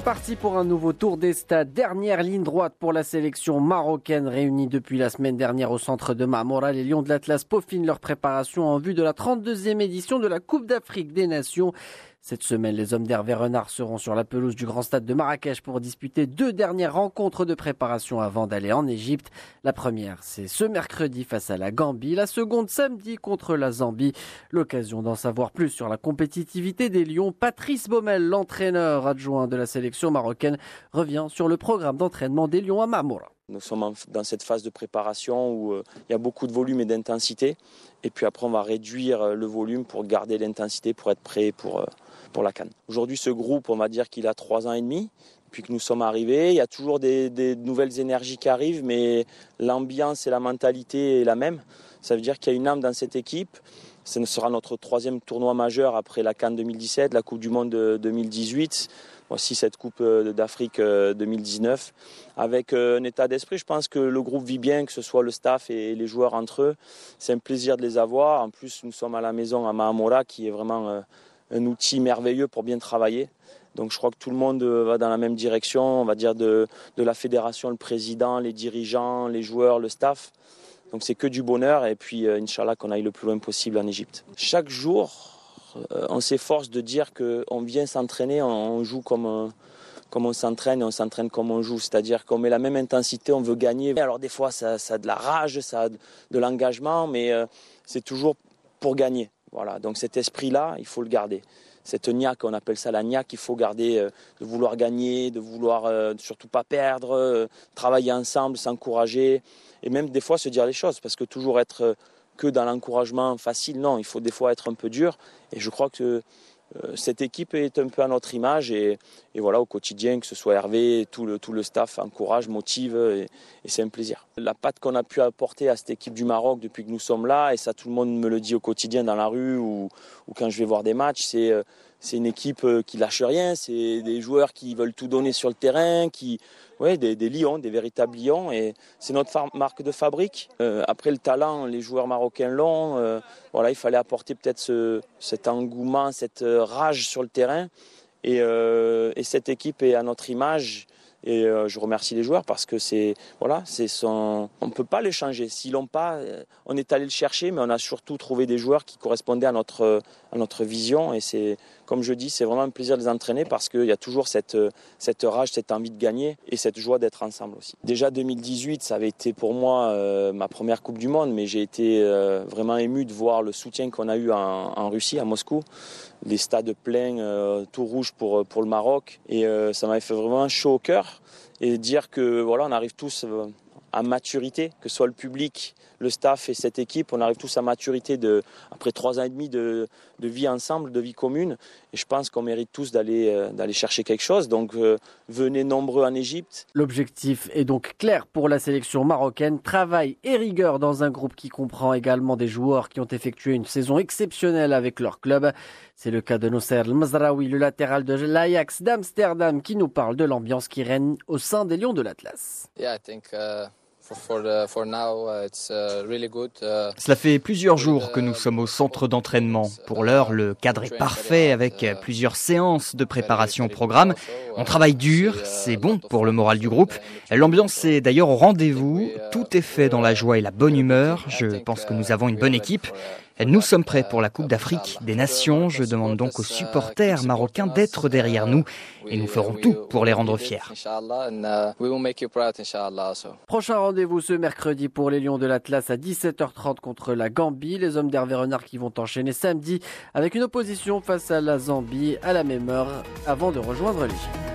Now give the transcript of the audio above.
C'est parti pour un nouveau tour des stades. Dernière ligne droite pour la sélection marocaine réunie depuis la semaine dernière au centre de Mamora. Les Lions de l'Atlas peaufinent leur préparation en vue de la 32e édition de la Coupe d'Afrique des Nations. Cette semaine, les hommes d'Hervé Renard seront sur la pelouse du Grand Stade de Marrakech pour disputer deux dernières rencontres de préparation avant d'aller en Égypte. La première, c'est ce mercredi face à la Gambie, la seconde samedi contre la Zambie. L'occasion d'en savoir plus sur la compétitivité des Lions. Patrice Baumel, l'entraîneur adjoint de la sélection marocaine, revient sur le programme d'entraînement des Lions à Mamoura. Nous sommes dans cette phase de préparation où euh, il y a beaucoup de volume et d'intensité. Et puis après, on va réduire euh, le volume pour garder l'intensité, pour être prêt pour, euh, pour la canne. Aujourd'hui, ce groupe, on va dire qu'il a trois ans et demi. Depuis que nous sommes arrivés, il y a toujours des, nouvelles énergies qui arrivent, mais l'ambiance et la mentalité est la même. Ça veut dire qu'il y a une âme dans cette équipe. Ce sera notre troisième tournoi majeur après la Cannes 2017, la Coupe du Monde 2018 aussi cette Coupe euh, d'Afrique 2019. Euh, Avec euh, un état d'esprit, je pense que le groupe vit bien, que ce soit le staff et les joueurs entre eux. C'est un plaisir de les avoir. En plus, nous sommes à la maison à Mahamora, qui est vraiment un outil merveilleux pour bien travailler. Donc je crois que tout le monde va dans la même direction, on va dire de, la fédération, le président, les dirigeants, les joueurs, le staff. Donc c'est que du bonheur et puis Inch'Allah qu'on aille le plus loin possible en Égypte. Chaque jour, euh, on s'efforce de dire qu'on vient s'entraîner, on joue comme, euh, comme on s'entraîne et on s'entraîne comme on joue. C'est-à-dire qu'on met la même intensité, on veut gagner. Alors des fois, ça, a de la rage, ça a de l'engagement, mais euh, c'est toujours pour gagner. Voilà. Donc cet esprit-là, il faut le garder. Cette niaque, on appelle ça la niaque, il faut garder, de vouloir gagner, de vouloir surtout pas perdre, travailler ensemble, s'encourager, et même des fois se dire les choses, parce que toujours être que dans l'encouragement facile. Non, il faut des fois être un peu dur. Et je crois que euh, cette équipe est un peu à notre image et, voilà au quotidien que ce soit Hervé, tout le, staff encourage, motive et, c'est un plaisir. La patte qu'on a pu apporter à cette équipe du Maroc depuis que nous sommes là et ça tout le monde me le dit au quotidien dans la rue ou, ou quand je vais voir des matchs, c'est euh, c'est une équipe euh, qui lâche rien, c'est des joueurs qui veulent tout donner sur le terrain, qui, ouais, des, lions, des véritables lions, et c'est notre marque de fabrique. Euh, après le talent, les joueurs marocains l'ont. Euh, il fallait apporter peut-être ce, cet engouement, cette rage sur le terrain, et cette équipe est à notre image. Et euh, je remercie les joueurs parce que c'est voilà, c'est son. On peut pas les changer. S'ils l'ont pas, euh, on est allé le chercher, mais on a surtout trouvé des joueurs qui correspondaient à notre à notre vision. Et c'est, comme je dis, c'est vraiment un plaisir de les entraîner parce qu'il y a toujours cette cette rage, cette envie de gagner et cette joie d'être ensemble aussi. Déjà 2018, ça avait été pour moi euh, ma première Coupe du Monde, mais j'ai été vraiment ému de voir le soutien qu'on a eu en, en, Russie, à Moscou, les stades pleins, tout rouge pour pour le Maroc, et ça m'avait fait vraiment chaud au cœur et dire que voilà, on arrive tous euh, à maturité, que ce soit le public, le staff et cette équipe, on arrive tous à maturité de, après trois ans et demi de, vie ensemble, de vie commune. Et je pense qu'on mérite tous d'aller euh, d'aller chercher quelque chose. Donc euh, venez nombreux en Égypte. L'objectif est donc clair pour la sélection marocaine. Travail et rigueur dans un groupe qui comprend également des joueurs qui ont effectué une saison exceptionnelle avec leur club. C'est le cas de Nosser Mazraoui, le latéral de l'Ajax d'Amsterdam, qui nous parle de l'ambiance qui règne au sein des Lions de l'Atlas. Yeah, uh, Cela fait plusieurs jours que nous sommes au centre d'entraînement. Pour l'heure, le cadre est parfait avec plusieurs séances de préparation au programme. On travaille dur, c'est bon pour le moral du groupe. L'ambiance est d'ailleurs au rendez-vous. Tout est fait dans la joie et la bonne humeur. Je pense que nous avons une bonne équipe. Nous sommes prêts pour la Coupe d'Afrique des Nations. Je demande donc aux supporters marocains d'être derrière nous et nous ferons tout pour les rendre fiers. Prochain rendez-vous ce mercredi pour les Lions de l'Atlas à 17h30 contre la Gambie. Les hommes d'Hervé Renard qui vont enchaîner samedi avec une opposition face à la Zambie à la même heure avant de rejoindre l'Égypte.